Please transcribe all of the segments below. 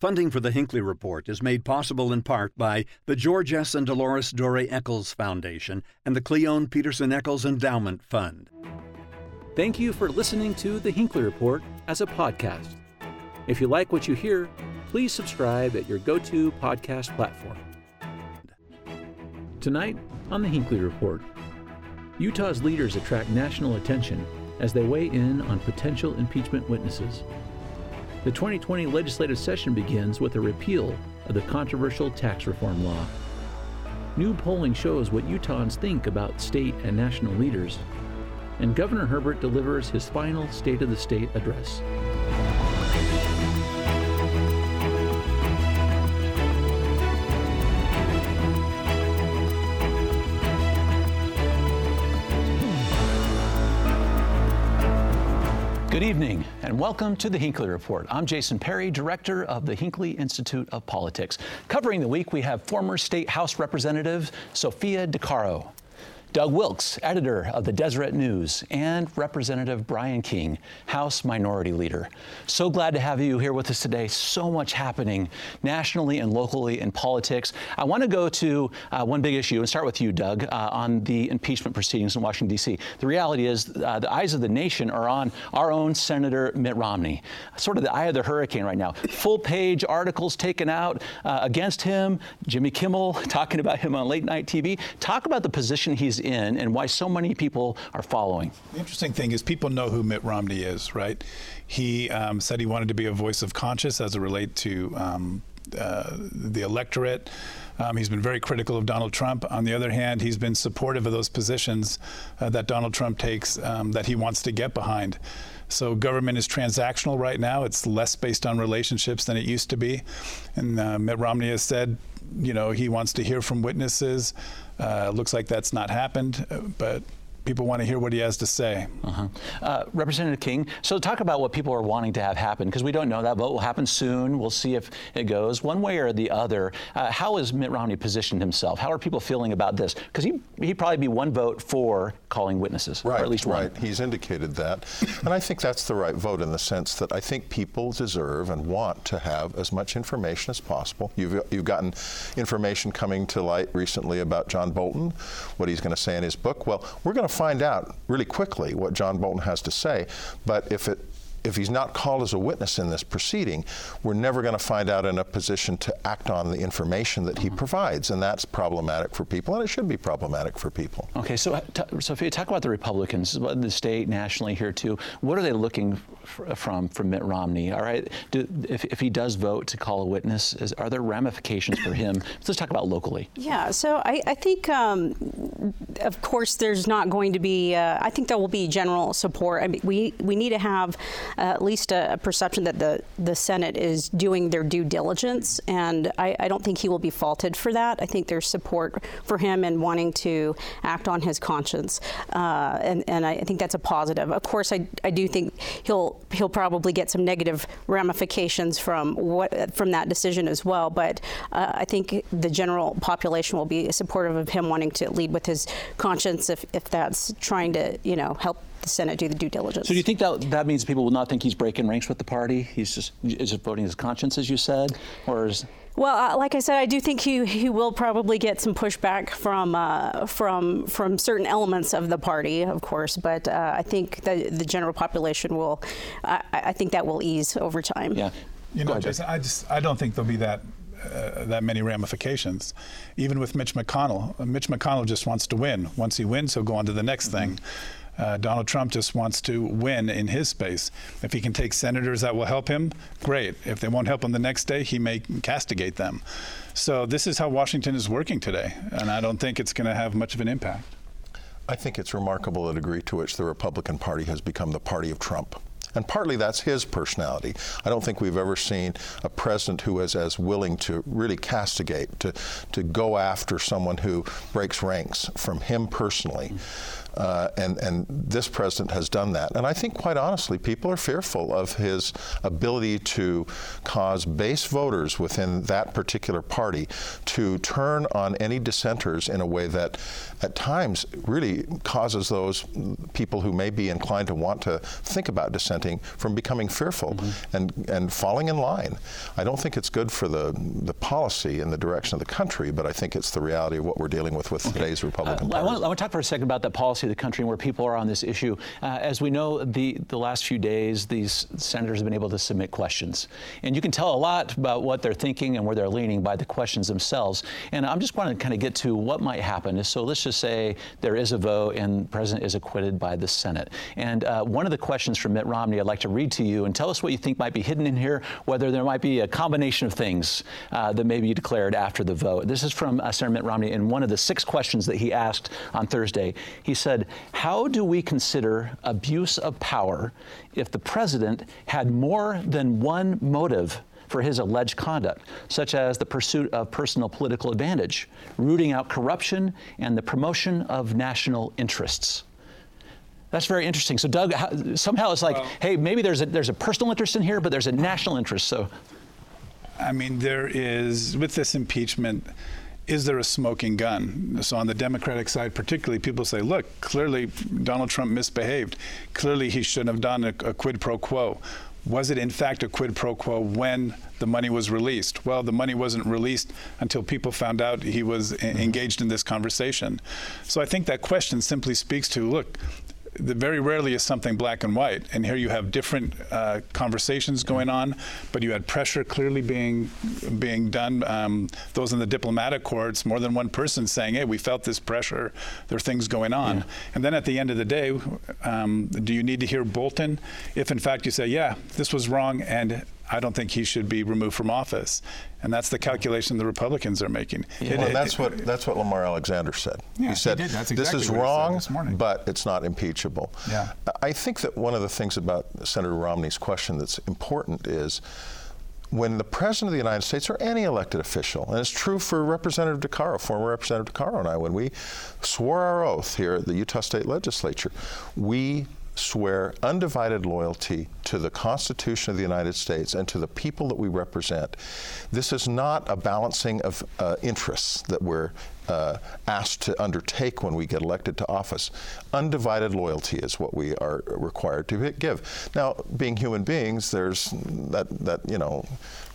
Funding for the Hinckley Report is made possible in part by the George S. and Dolores Doré Eccles Foundation and the Cleone Peterson Eccles Endowment Fund. Thank you for listening to the Hinckley Report as a podcast. If you like what you hear, please subscribe at your go to podcast platform. Tonight on the Hinckley Report, Utah's leaders attract national attention as they weigh in on potential impeachment witnesses. The 2020 legislative session begins with a repeal of the controversial tax reform law. New polling shows what Utahns think about state and national leaders, and Governor Herbert delivers his final State of the State address. Good evening, and welcome to the Hinckley Report. I'm Jason Perry, director of the Hinckley Institute of Politics. Covering the week, we have former State House Representative Sophia DiCaro. Doug Wilks, editor of the Deseret News, and Representative Brian King, House Minority Leader. So glad to have you here with us today. So much happening nationally and locally in politics. I want to go to uh, one big issue and start with you, Doug, uh, on the impeachment proceedings in Washington, D.C. The reality is uh, the eyes of the nation are on our own Senator Mitt Romney, sort of the eye of the hurricane right now. Full page articles taken out uh, against him, Jimmy Kimmel talking about him on late night TV. Talk about the position he's in and why so many people are following. The interesting thing is people know who Mitt Romney is, right? He um, said he wanted to be a voice of conscience as it relate to um, uh, the electorate. Um, he's been very critical of Donald Trump. On the other hand, he's been supportive of those positions uh, that Donald Trump takes um, that he wants to get behind. So government is transactional right now. It's less based on relationships than it used to be. And uh, Mitt Romney has said, you know, he wants to hear from witnesses. Uh, looks like that's not happened, uh, but people want to hear what he has to say. Uh-huh. Uh, Representative King, so talk about what people are wanting to have happen, because we don't know. That vote will happen soon. We'll see if it goes one way or the other. Uh, how has Mitt Romney positioned himself? How are people feeling about this? Because he, he'd probably be one vote for calling witnesses, right, or at least one. Right, he's indicated that. and I think that's the right vote in the sense that I think people deserve and want to have as much information as possible. You've, you've gotten information coming to light recently about John Bolton, what he's going to say in his book. Well, we're going to find out really quickly what John Bolton has to say, but if it if he's not called as a witness in this proceeding, we're never going to find out in a position to act on the information that he mm-hmm. provides, and that's problematic for people, and it should be problematic for people. Okay, so uh, t- Sophia, talk about the Republicans, the state, nationally here too. What are they looking from from Mitt Romney? All right, Do, if, if he does vote to call a witness, is, are there ramifications for him? Let's talk about locally. Yeah, so I, I think, um, of course, there's not going to be. Uh, I think there will be general support. I mean, we we need to have uh, at least a, a, perception that the, the Senate is doing their due diligence, and I, I, don't think he will be faulted for that. I think there's support for him and wanting to act on his conscience, uh, and, and I think that's a positive. Of course, I, I do think he'll he'll probably get some negative ramifications from what from that decision as well. But uh, I think the general population will be supportive of him wanting to lead with his conscience if, if that's trying to you know help the Senate do the due diligence. So do you think that that means people will not think he's breaking ranks with the party? He's just is it voting his conscience, as you said, or is well, uh, like I said, I do think he, he will probably get some pushback from uh, from from certain elements of the party, of course. But uh, I think the the general population will, I, I think that will ease over time. Yeah. You know, Jason, I just I don't think there'll be that uh, that many ramifications. Even with Mitch McConnell, Mitch McConnell just wants to win. Once he wins, he'll go on to the next mm-hmm. thing. Uh, Donald Trump just wants to win in his space. If he can take senators that will help him, great. If they won't help him the next day, he may castigate them. So this is how Washington is working today, and I don't think it's going to have much of an impact. I think it's remarkable the degree to which the Republican Party has become the party of Trump. And partly that's his personality. I don't think we've ever seen a president who is as willing to really castigate, to, to go after someone who breaks ranks from him personally. Uh, and, and this president has done that. And I think, quite honestly, people are fearful of his ability to cause base voters within that particular party to turn on any dissenters in a way that, at times, really causes those people who may be inclined to want to think about dissenting from becoming fearful mm-hmm. and, and falling in line. I don't think it's good for the, the policy and the direction of the country, but I think it's the reality of what we're dealing with with okay. today's Republican uh, Party. I want, I want, to talk for a second about the policy of the country and where people are on this issue. Uh, as we know, the, the last few days, these senators have been able to submit questions. And you can tell a lot about what they're thinking and where they're leaning by the questions themselves. And I'm just wanting to kind of get to what might happen. So let's just say there is a vote and the president is acquitted by the Senate. And uh, one of the questions from Mitt Romney I'd like to read to you and tell us what you think might be hidden in here, whether there might be a combination of things uh, that may be declared after the vote. This is from uh, Senator Mitt Romney in one of the six questions that he asked on Thursday. He said, How do we consider abuse of power if the president had more than one motive for his alleged conduct, such as the pursuit of personal political advantage, rooting out corruption, and the promotion of national interests. That's very interesting. So, Doug, how, somehow it's like, well, hey, maybe there's a, there's a personal interest in here, but there's a national interest. So, I mean, there is, with this impeachment, is there a smoking gun? So on the Democratic side, particularly, people say, look, clearly Donald Trump misbehaved. Clearly he shouldn't have done a, a quid pro quo. Was it in fact a quid pro quo when the money was released? Well, the money wasn't released until people found out he was engaged in this conversation. So I think that question simply speaks to look, very rarely is something black and white. And here you have different uh, conversations going on, but you had pressure clearly being being done. Um, those in the diplomatic courts, more than one person saying, "Hey, we felt this pressure. There are things going on." Yeah. And then at the end of the day, um, do you need to hear Bolton? If in fact you say, "Yeah, this was wrong," and I don't think he should be removed from office, and that's the calculation the Republicans are making. Yeah. It, well, it, that's what that's what Lamar Alexander said. Yeah, he said he exactly this is wrong, but it's not impeachable. Yeah. I think that one of the things about Senator Romney's question that's important is when the President of the United States or any elected official, and it's true for Representative DiCaro, former Representative DiCaro and I, when we swore our oath here at the Utah State Legislature, we swear undivided loyalty to the Constitution of the United States and to the people that we represent. This is not a balancing of uh, interests that we're uh, asked to undertake when we get elected to office. Undivided loyalty is what we are required to give. Now, being human beings, there's that, that you know,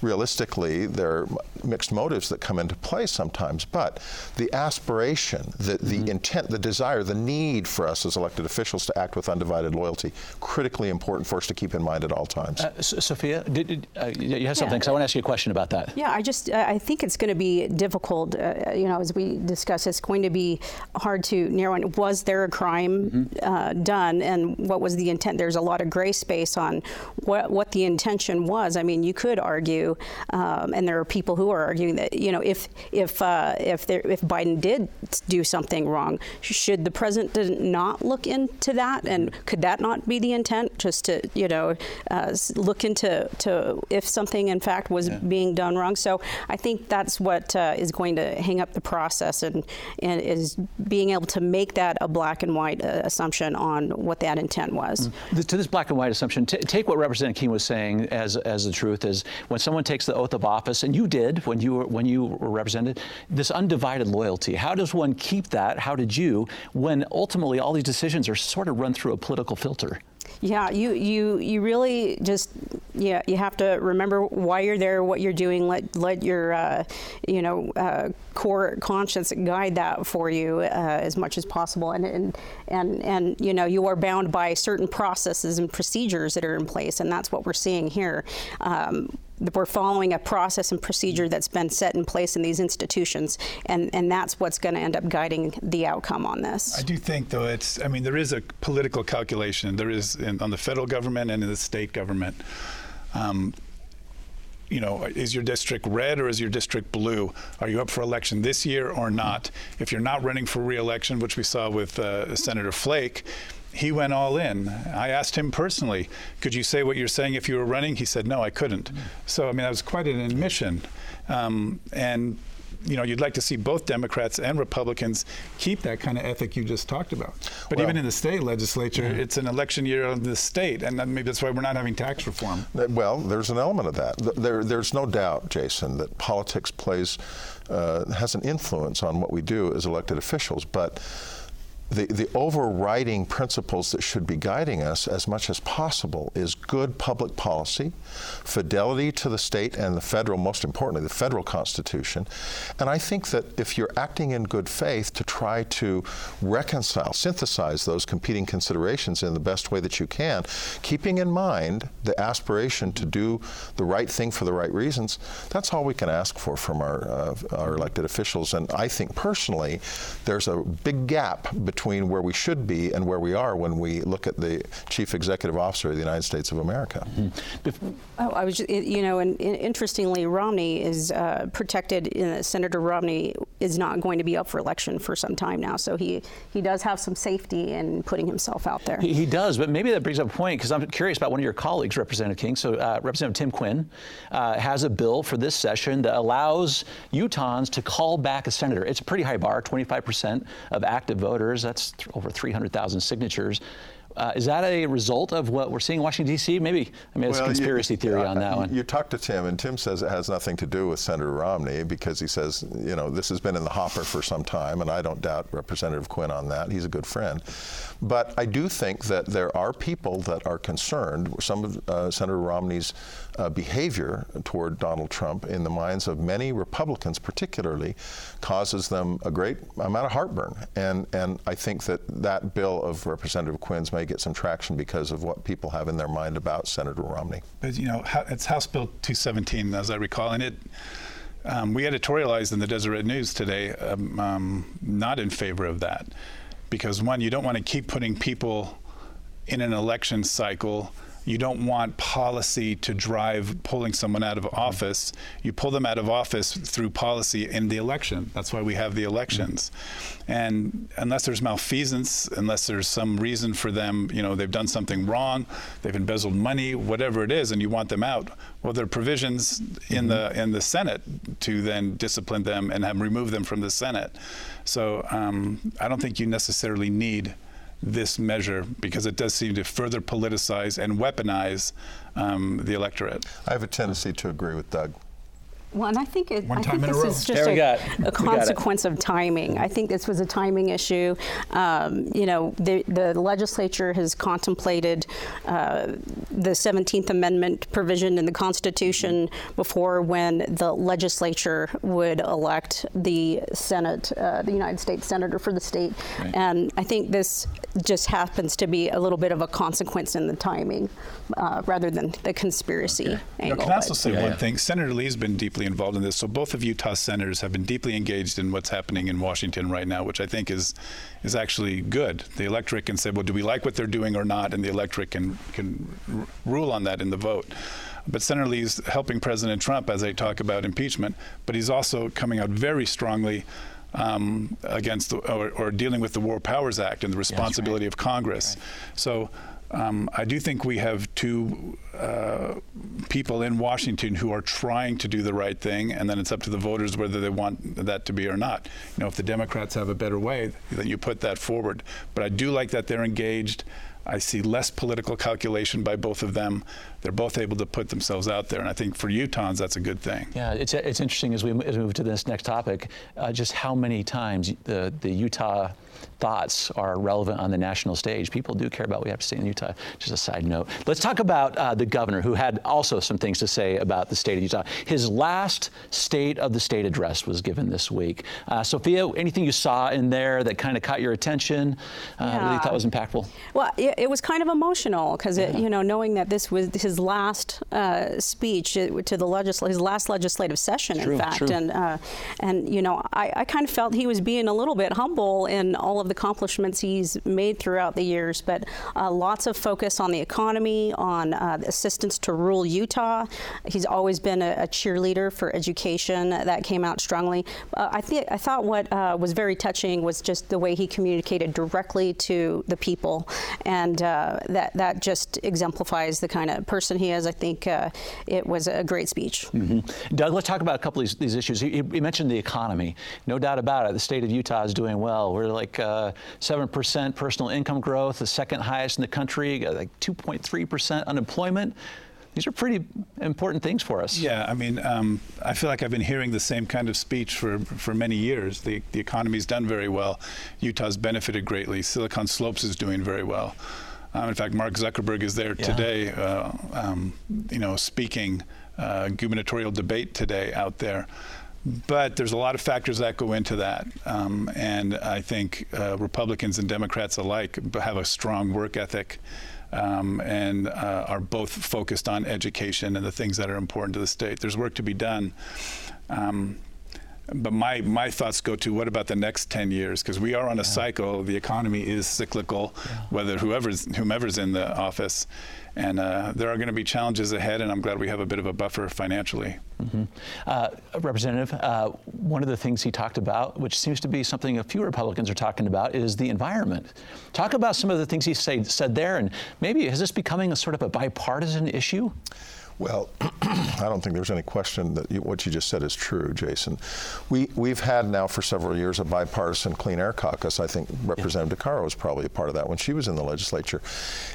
realistically, there are mixed motives that come into play sometimes, but the aspiration, the, the mm-hmm. intent, the desire, the need for us as elected officials to act with undivided loyalty, critically important for us to keep in mind at all times. Uh, Sophia, did, did, uh, you have something, because yeah. I want to ask you a question about that. Yeah, I just, I think it's going to be difficult, uh, you know, as we discuss, it's going to be hard to narrow in. Was there a crime mm-hmm. uh, done, and what was the intent? There's a lot of gray space on what, what the intention was. I mean, you could argue, um, and there are people who are arguing that, you know, if, if, uh, if, there, if Biden did do something wrong, should the president not look into that? And could that not be the intent, just to, you know, uh, look into to if something in fact was yeah. being done wrong. So I think that's what uh, is going to hang up the process and, and is being able to make that a black and white uh, assumption on what that intent was. Mm-hmm. To this black and white assumption, t- take what Representative King was saying as as the truth is when someone takes the oath of office, and you did when you were when you were represented, this undivided loyalty. How does one keep that? How did you when ultimately all these decisions are sort of run through a political filter? Yeah, you you you really just yeah you have to remember why you're there, what you're doing. Let let your uh, you know uh, core conscience guide that for you uh, as much as possible. And, and and and you know you are bound by certain processes and procedures that are in place, and that's what we're seeing here. Um, we're following a process and procedure that's been set in place in these institutions, and, and that's what's going to end up guiding the outcome on this. I do think, though, it's, I mean, there is a political calculation. There is in, on the federal government and in the state government. Um, you know, is your district red or is your district blue? Are you up for election this year or not? If you're not running for reelection, which we saw with uh, Senator Flake, he went all in. I asked him personally, could you say what you're saying if you were running? He said, no, I couldn't. So, I mean, that was quite an admission. Um, and you know, you'd like to see both Democrats and Republicans keep that kind of ethic you just talked about. But Well- even in the state legislature, Mm-hmm. it's an election year of the state, and maybe that's why we're not having tax reform. Well, there's an element of that. There, there's no doubt, Jason, that politics plays uh, has an influence on what we do as elected officials, but. The, the overriding principles that should be guiding us as much as possible is good public policy, fidelity to the state and the federal, most importantly, the federal constitution. And I think that if you're acting in good faith to try to reconcile, synthesize those competing considerations in the best way that you can, keeping in mind the aspiration to do the right thing for the right reasons, that's all we can ask for from our, uh, our elected officials. And I think personally, there's a big gap between where we should be and where we are when we look at the chief executive officer of the United States of America. Oh, I was, you know, and, and interestingly, Romney is uh, protected. In, Senator Romney is not going to be up for election for some time now, so he he does have some safety in putting himself out there. He, he does, but maybe that brings up a point because I'm curious about one of your colleagues, Representative King. So, uh, Representative Tim Quinn uh, has a bill for this session that allows Utahns to call back a senator. It's a pretty high bar, 25% of active voters. That's th- over 300,000 signatures. Uh, is that a result of what we're seeing in Washington, D.C.? Maybe, I mean, it's Well, you- conspiracy theory uh, on that you- one. You talk to Tim, and Tim says it has nothing to do with Senator Romney because he says, you know, this has been in the hopper for some time, and I don't doubt Representative Quinn on that. He's a good friend. But I do think that there are people that are concerned. Some of uh, Senator Romney's uh, behavior toward Donald Trump, in the minds of many Republicans, particularly, causes them a great amount of heartburn. And and I think that that bill of Representative Quinn's may get some traction because of what people have in their mind about Senator Romney. But you know, it's House Bill 217, as I recall, and it. Um, we editorialized in the Deseret News today, um, um, not in favor of that, because one, you don't want to keep putting people in an election cycle. You don't want policy to drive pulling someone out of office. You pull them out of office through policy in the election. That's why we have the elections. And unless there's malfeasance, unless there's some reason for them, you know, they've done something wrong, they've embezzled money, whatever it is, and you want them out, well, there are provisions in the in the Senate to then discipline them and have remove them from the Senate. So um, I don't think you necessarily need this measure because it does seem to further politicize and weaponize um, the electorate. I have a tendency to agree with Doug. Well, and I think it, One I time think in a this is There just we a, got- a we got it. consequence of timing. I think this was a timing issue. Um, you know, the, the legislature has contemplated uh, the 17th Amendment provision in the Constitution before when the legislature would elect the Senate, uh, the United States Senator for the state. And I think this just happens to be a little bit of a consequence in the timing uh, rather than the conspiracy You know, angle. can I also but- say Yeah, one yeah. thing? Senator Lee's been deeply involved in this. So both of Utah's senators have been deeply engaged in what's happening in Washington right now, which I think is is actually good. The electorate can say, well, do we like what they're doing or not? And the electorate can can r- rule on that in the vote. But Senator Lee's helping President Trump as they talk about impeachment, but he's also coming out very strongly um, against the, or, or dealing with the War Powers Act and the responsibility of Congress. So um, I do think we have two uh, people in Washington who are trying to do the right thing, and then it's up to the voters whether they want that to be or not. You know, if the Democrats have a better way, then you put that forward. But I do like that they're engaged. I see less political calculation by both of them. They're both able to put themselves out there, and I think for Utahns, that's a good thing. Yeah, it's, it's interesting as we, as we move to this next topic, uh, just how many times the, the Utah thoughts are relevant on the national stage. People do care about what we have to say in Utah. Just a side note. Let's talk about uh, the governor, who had also some things to say about the state of Utah. His last State of the State address was given this week. Uh, Sophia, anything you saw in there that kind of caught your attention, uh, that you thought was impactful? Well, it, it was kind of emotional because, you know, knowing that this was his last uh, speech uh, to the legisl- his last legislative session, True, in fact, true. and uh, and you know, I, I kind of felt he was being a little bit humble in all of the accomplishments he's made throughout the years, but uh, lots of focus on the economy, on uh, assistance to rural Utah. He's always been a, a cheerleader for education. That came out strongly. Uh, I think I thought what uh, was very touching was just the way he communicated directly to the people, and uh, that that just exemplifies the kind of person person he is, I think uh, it was a great speech. Mm-hmm. Doug, let's talk about a couple of these, these issues. You, you, mentioned the economy. No doubt about it. The state of Utah is doing well. We're like uh, 7% personal income growth, the second highest in the country, like 2.3% unemployment these are pretty important things for us. Yeah, I mean, um, I feel like I've been hearing the same kind of speech for, for many years. The, the economy's done very well. Utah's benefited greatly. Silicon Slopes is doing very well. Um, in fact, Mark Zuckerberg is there yeah. today, uh, um, you know, speaking uh, gubernatorial debate today out there. But there's a lot of factors that go into that. Um, and I think uh, Republicans and Democrats alike have a strong work ethic um, and uh, are both focused on education and the things that are important to the state. There's work to be done. Um, but my, my thoughts go to what about the next 10 years? Because we are on a yeah. cycle. The economy is cyclical, yeah. whether whoever's, whomever's in the office. And uh, there are going to be challenges ahead, and I'm glad we have a bit of a buffer financially. Mm-hmm. Uh, Representative, uh, one of the things he talked about, which seems to be something a few Republicans are talking about, is the environment. Talk about some of the things he say, said there, and maybe is this becoming a sort of a bipartisan issue? Well, I don't think there's any question that you, what you just said is true, Jason. We, we've had now for several years a bipartisan Clean Air Caucus. I think Representative yeah. DiCaro was probably a part of that when she was in the legislature.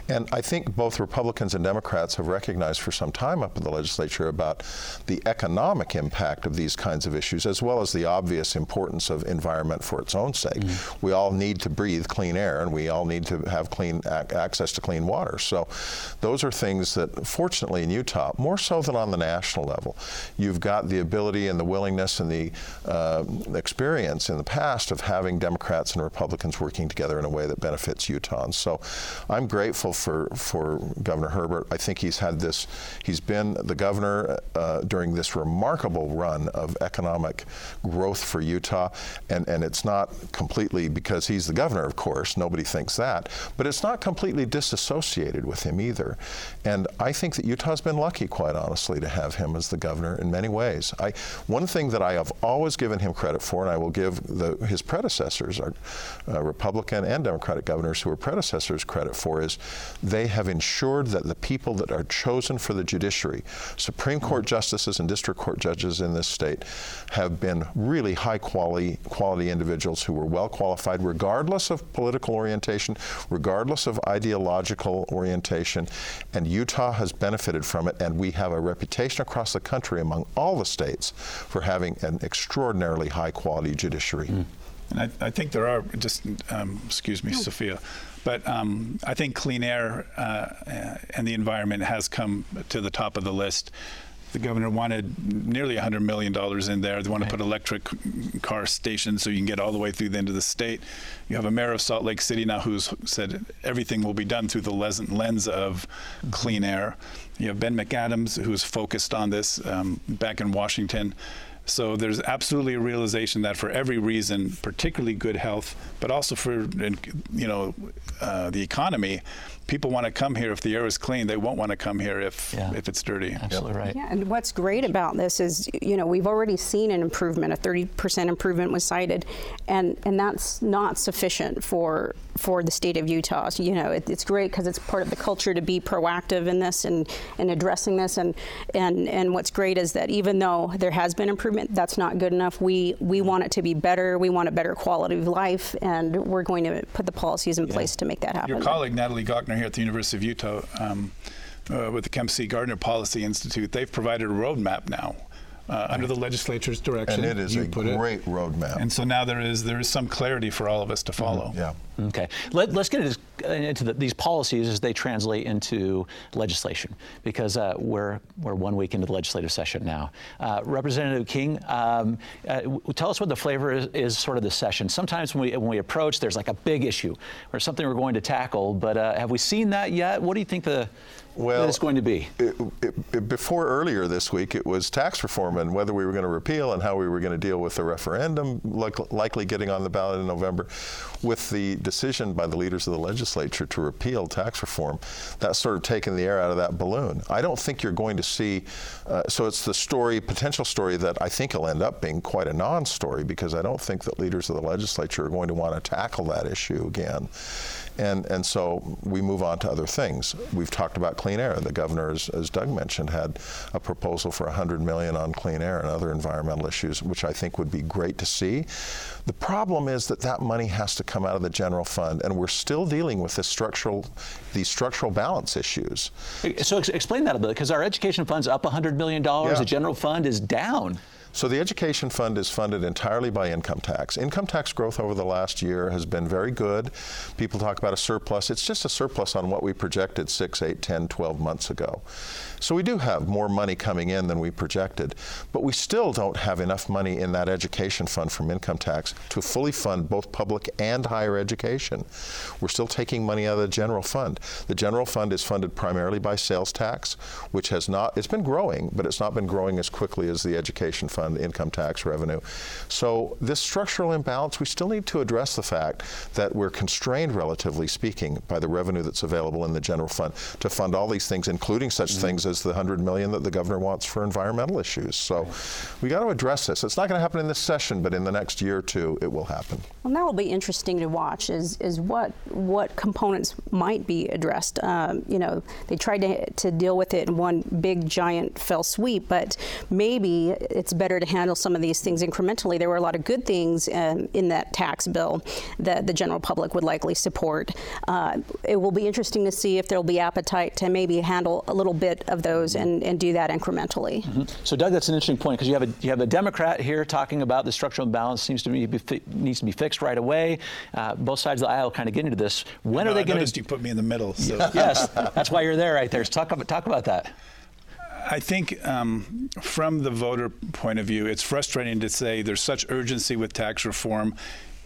And I think both Republicans and Democrats have recognized for some time up in the legislature about the economic impact of these kinds of issues, as well as the obvious importance of environment for its own sake. Mm-hmm. We all need to breathe clean air, and we all need to have clean ac- access to clean water. So those are things that, fortunately, in Utah, more so than on the national level. You've got the ability and the willingness and the uh, experience in the past of having Democrats and Republicans working together in a way that benefits Utah. And so I'm grateful for, for Governor Herbert. I think he's had this, he's been the governor uh, during this remarkable run of economic growth for Utah. And, and it's not completely because he's the governor, of course, nobody thinks that, but it's not completely disassociated with him either. And I think that Utah's been lucky lucky, quite honestly, to have him as the governor in many ways. I, one thing that I have always given him credit for, and I will give the, his predecessors, our uh, Republican and Democratic governors who were predecessors, credit for, is they have ensured that the people that are chosen for the judiciary, Supreme Court justices and district court judges in this state, have been really high quality, quality individuals who were well qualified, regardless of political orientation, regardless of ideological orientation, and Utah has benefited from it. And and we have a reputation across the country among all the states for having an extraordinarily high quality judiciary. Mm. And I, I, think there are just, um, excuse me, no. Sophia, but um, I think clean air uh, and the environment has come to the top of the list the governor wanted nearly $100 million in there. They want right. to put electric car stations so you can get all the way through the end of the state. You have a mayor of Salt Lake City now who's said everything will be done through the lens of mm-hmm. clean air. You have Ben McAdams who's focused on this um, back in Washington. So there's absolutely a realization that for every reason, particularly good health, but also for you know uh, the economy, people want to come here if the air is clean. They won't want to come here if yeah. if it's dirty. Absolutely right. Yeah, and what's great about this is, you know, we've already seen an improvement. A 30% improvement was cited, and and that's not sufficient for for the state of Utah. So, you know, it, it's great because it's part of the culture to be proactive in this and and addressing this. And and and what's great is that even though there has been improvement, that's not good enough. We we want it to be better. We want a better quality of life, and we're going to put the policies in yeah. place to make that happen. Your colleague Natalie Gochnour here at the University of Utah um, uh, with the Kem C. Gardner Policy Institute, they've provided a roadmap now uh, under the legislature's direction. And it is a great it. roadmap. And so now there is there is some clarity for all of us to follow. Mm-hmm. Yeah. Okay. Let, us get into the, these policies as they translate into legislation, because uh, we're we're one week into the legislative session now. Uh, Representative King, um, uh, tell us what the flavor is, is, sort of the session. Sometimes when we when we approach, there's like a big issue or something we're going to tackle. But uh, have we seen that yet? What do you think the well, it's going to be? It, it, it, before earlier this week, it was tax reform and whether we were going to repeal and how we were going to deal with the referendum, like, likely getting on the ballot in November. With the decision by the leaders of the legislature to repeal tax reform, that's sort of taken the air out of that balloon. I don't think you're going to see, uh, so it's the story, potential story that I think will end up being quite a non story because I don't think that leaders of the legislature are going to want to tackle that issue again. And, and so we move on to other things. We've talked about clean air. The governor, as, as Doug mentioned, had a proposal for 100 million on clean air and other environmental issues, which I think would be great to see. The problem is that that money has to come out of the general fund, and we're still dealing with this structural, these structural balance issues. So ex- explain that a bit, because our education fund's up 100 million dollars. Yeah. The general fund is down. So the education fund is funded entirely by income tax. Income tax growth over the last year has been very good. People talk about a surplus. It's just a surplus on what we projected 6, 8, 10, 12 months ago. So we do have more money coming in than we projected, but we still don't have enough money in that education fund from income tax to fully fund both public and higher education. We're still taking money out of the general fund. The general fund is funded primarily by sales tax, which has not it's been growing, but it's not been growing as quickly as the education fund income tax revenue. So this structural imbalance, we still need to address the fact that we're constrained relatively speaking by the revenue that's available in the general fund to fund all these things including such Mm-hmm. things as the 100 million that the governor wants for environmental issues. So we got to address this. It's not going to happen in this session, but in the next year or two it will happen. Well, that will be interesting to watch. Is is what what components might be addressed. Um, you know, they tried to to deal with it in one big giant fell sweep, but maybe it's better to handle some of these things incrementally. There were a lot of good things um, in that tax bill that the general public would likely support. Uh, it will be interesting to see if there will be appetite to maybe handle a little bit of those and, and do that incrementally. So, Doug, that's an interesting point because you have a you have a Democrat here talking about the structural imbalance seems to be, be fi- needs to be fixed right away. Uh, both sides of the aisle kind of get into this. When No, are they going to? you put me in the middle. So yes, that's why you're there right there. So talk about talk about that. I think um, from the voter point of view, it's frustrating to say there's such urgency with tax reform,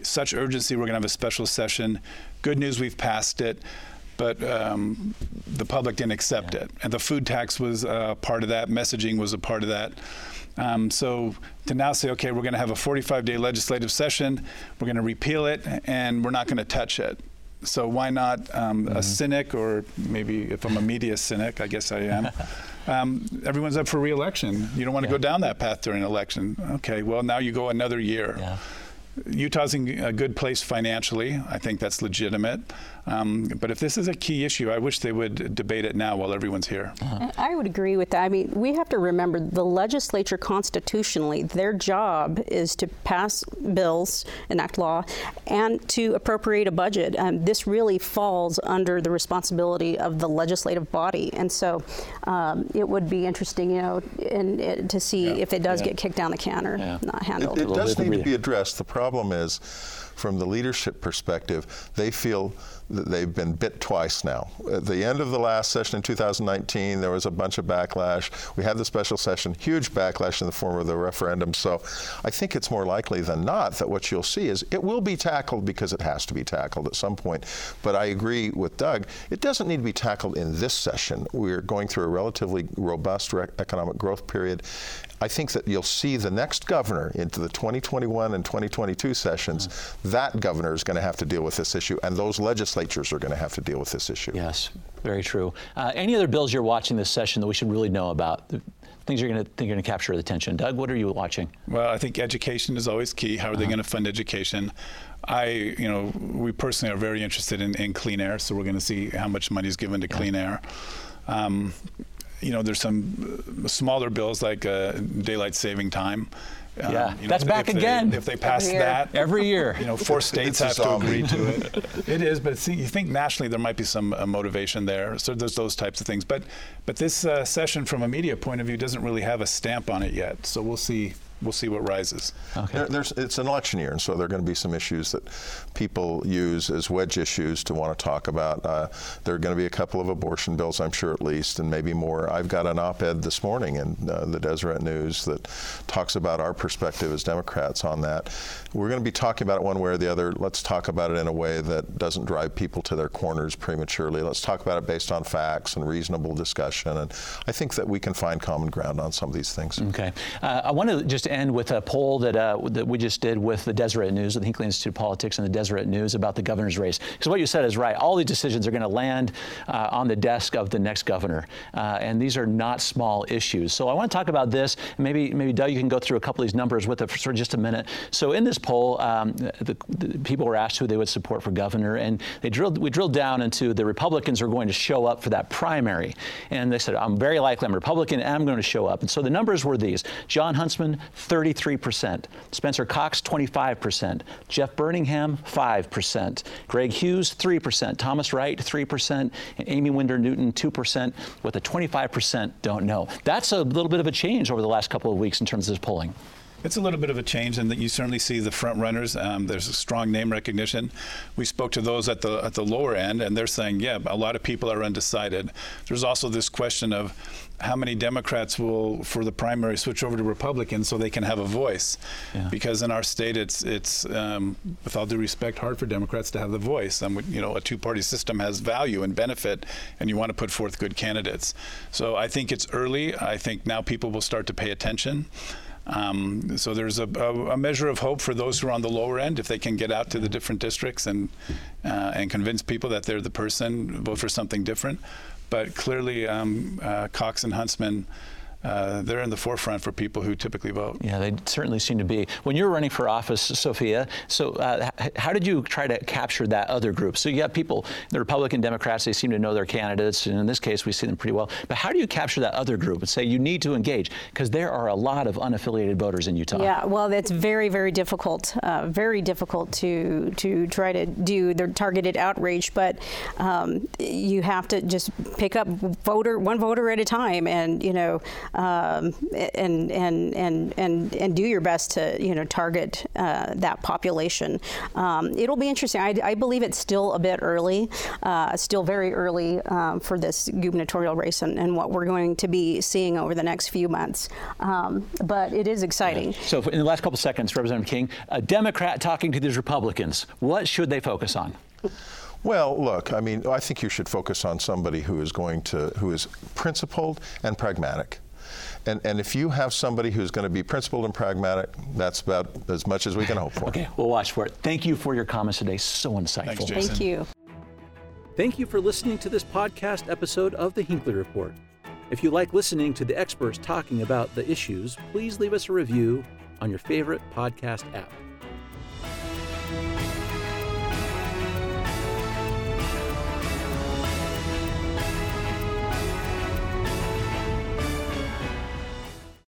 such urgency. We're going to have a special session. Good news, we've passed it, but um, the public didn't accept it, and the food tax was uh, part of that. Messaging was a part of that. Um, so to now say, okay, we're going to have a 45-day legislative session, we're going to repeal it, and we're not going to touch it. So why not um, a cynic, or maybe if I'm a media cynic, I guess I am. Um, everyone's up for re-election. You don't want to go down that path during election. Okay, well now you go another year. Yeah. Utah's in a good place financially. I think that's legitimate. Um, but if this is a key issue, I wish they would debate it now while everyone's here. I would agree with that. I mean, we have to remember the legislature constitutionally, their job is to pass bills, enact law, and to appropriate a budget. Um, this really falls under the responsibility of the legislative body. And so um, it would be interesting, you know, and, and to see if it does Yeah. get kicked down the can or Yeah. not handled. It, it does need to be addressed. The problem is, from the leadership perspective, they feel that they've been bit twice now. At the end of the last session in 2019, there was a bunch of backlash. We had the special session, huge backlash in the form of the referendum. So I think it's more likely than not that what you'll see is it will be tackled because it has to be tackled at some point. But I agree with Doug, it doesn't need to be tackled in this session. We're going through a relatively robust re- economic growth period. I think that you'll see the next governor into the 2021 and 2022 sessions, that governor is going to have to deal with this issue, and those legislatures are going to have to deal with this issue. Yes, very true. Uh, any other bills you're watching this session that we should really know about? Things you're going to think are going to capture the attention. Doug, what are you watching? Well, I think education is always key. How are they going to fund education? I, you know, we personally are very interested in, in clean air, so we're going to see how much money is given to clean air. Um, you know, there's some uh, smaller bills like uh, daylight saving time. Um, Yeah, you know, that's back if they- again. if they pass year. that, Every year. you know, four states have to agree to it. it is, but see, you think nationally there might be some uh, motivation there. So there's those types of things. But but this uh, session, from a media point of view, doesn't really have a stamp on it yet. So we'll see. We'll see what rises. Okay. There, there's, it's an election year, and so there are going to be some issues that people use as wedge issues to want to talk about. Uh, there are going to be a couple of abortion bills, I'm sure, at least, and maybe more. I've got an op-ed this morning in uh, the Deseret News that talks about our perspective as Democrats on that. We're going to be talking about it one way or the other. Let's talk about it in a way that doesn't drive people to their corners prematurely. Let's talk about it based on facts and reasonable discussion. And I think that we can find common ground on some of these things. Okay. Uh, I want to just end with a poll that, uh, that we just did with the Deseret News, with the Hinckley Institute of Politics and the Deseret News about the governor's race. Because what you said is right. All these decisions are going to land uh, on the desk of the next governor, uh, and these are not small issues. So I want to talk about this. Maybe, maybe Doug, you can go through a couple of these numbers with it for just a minute. So in this poll, um, the, the people were asked who they would support for governor, and they drilled. We drilled down into the Republicans are going to show up for that primary, and they said, "I'm very likely I'm a Republican, and I'm going to show up." And so the numbers were these: Jon Huntsman, 33%; Spencer Cox, 25%; Jeff Burningham, 5%; Greg Hughes, 3%; Thomas Wright, 3%; and Aimee Winder Newton, 2%, with a 25% don't know. That's a little bit of a change over the last couple of weeks in terms of this polling. It's a little bit of a change, and that you certainly see the front runners. Um, there's a strong name recognition. We spoke to those at the at the lower end, and they're saying, yeah, a lot of people are undecided. There's also this question of how many Democrats will, for the primary, switch over to Republicans so they can have a voice. Yeah. Because in our state, it's it's um, with all due respect, hard for Democrats to have the voice. And you know, a two-party system has value and benefit, and you want to put forth good candidates. So I think it's early. I think now people will start to pay attention. Um, so there's a, a, measure of hope for those who are on the lower end if they can get out to the different districts and uh, and convince people that they're the person, vote for something different. But clearly, um, uh, Cox and Huntsman uh, they're in the forefront for people who typically vote. Yeah, they certainly seem to be. When you're running for office, Sophia, so uh, how did you try to capture that other group? So you have people, the Republican Democrats, they seem to know their candidates, and in this case, we see them pretty well. But how do you capture that other group and say you need to engage? Because there are a lot of unaffiliated voters in Utah. Yeah, well, that's very, very difficult. Uh, very difficult to to try to do the targeted outreach, but um, you have to just pick up voter one voter at a time, and you know um, and, and, and, and, and do your best to, you know, target uh, that population. Um, it'll be interesting. I, I, believe it's still a bit early, uh, still very early um, for this gubernatorial race and, and, what we're going to be seeing over the next few months. Um, but it is exciting. Yeah. So in the last couple seconds, Representative King, a Democrat talking to these Republicans, what should they focus on? Well, look, I mean, I think you should focus on somebody who is going to, who is principled and pragmatic. And, and if you have somebody who's going to be principled and pragmatic, that's about as much as we can hope for. okay, we'll watch for it. Thank you for your comments today. So insightful. Thanks, Thank you. Thank you for listening to this podcast episode of the Hinckley Report. If you like listening to the experts talking about the issues, please leave us a review on your favorite podcast app.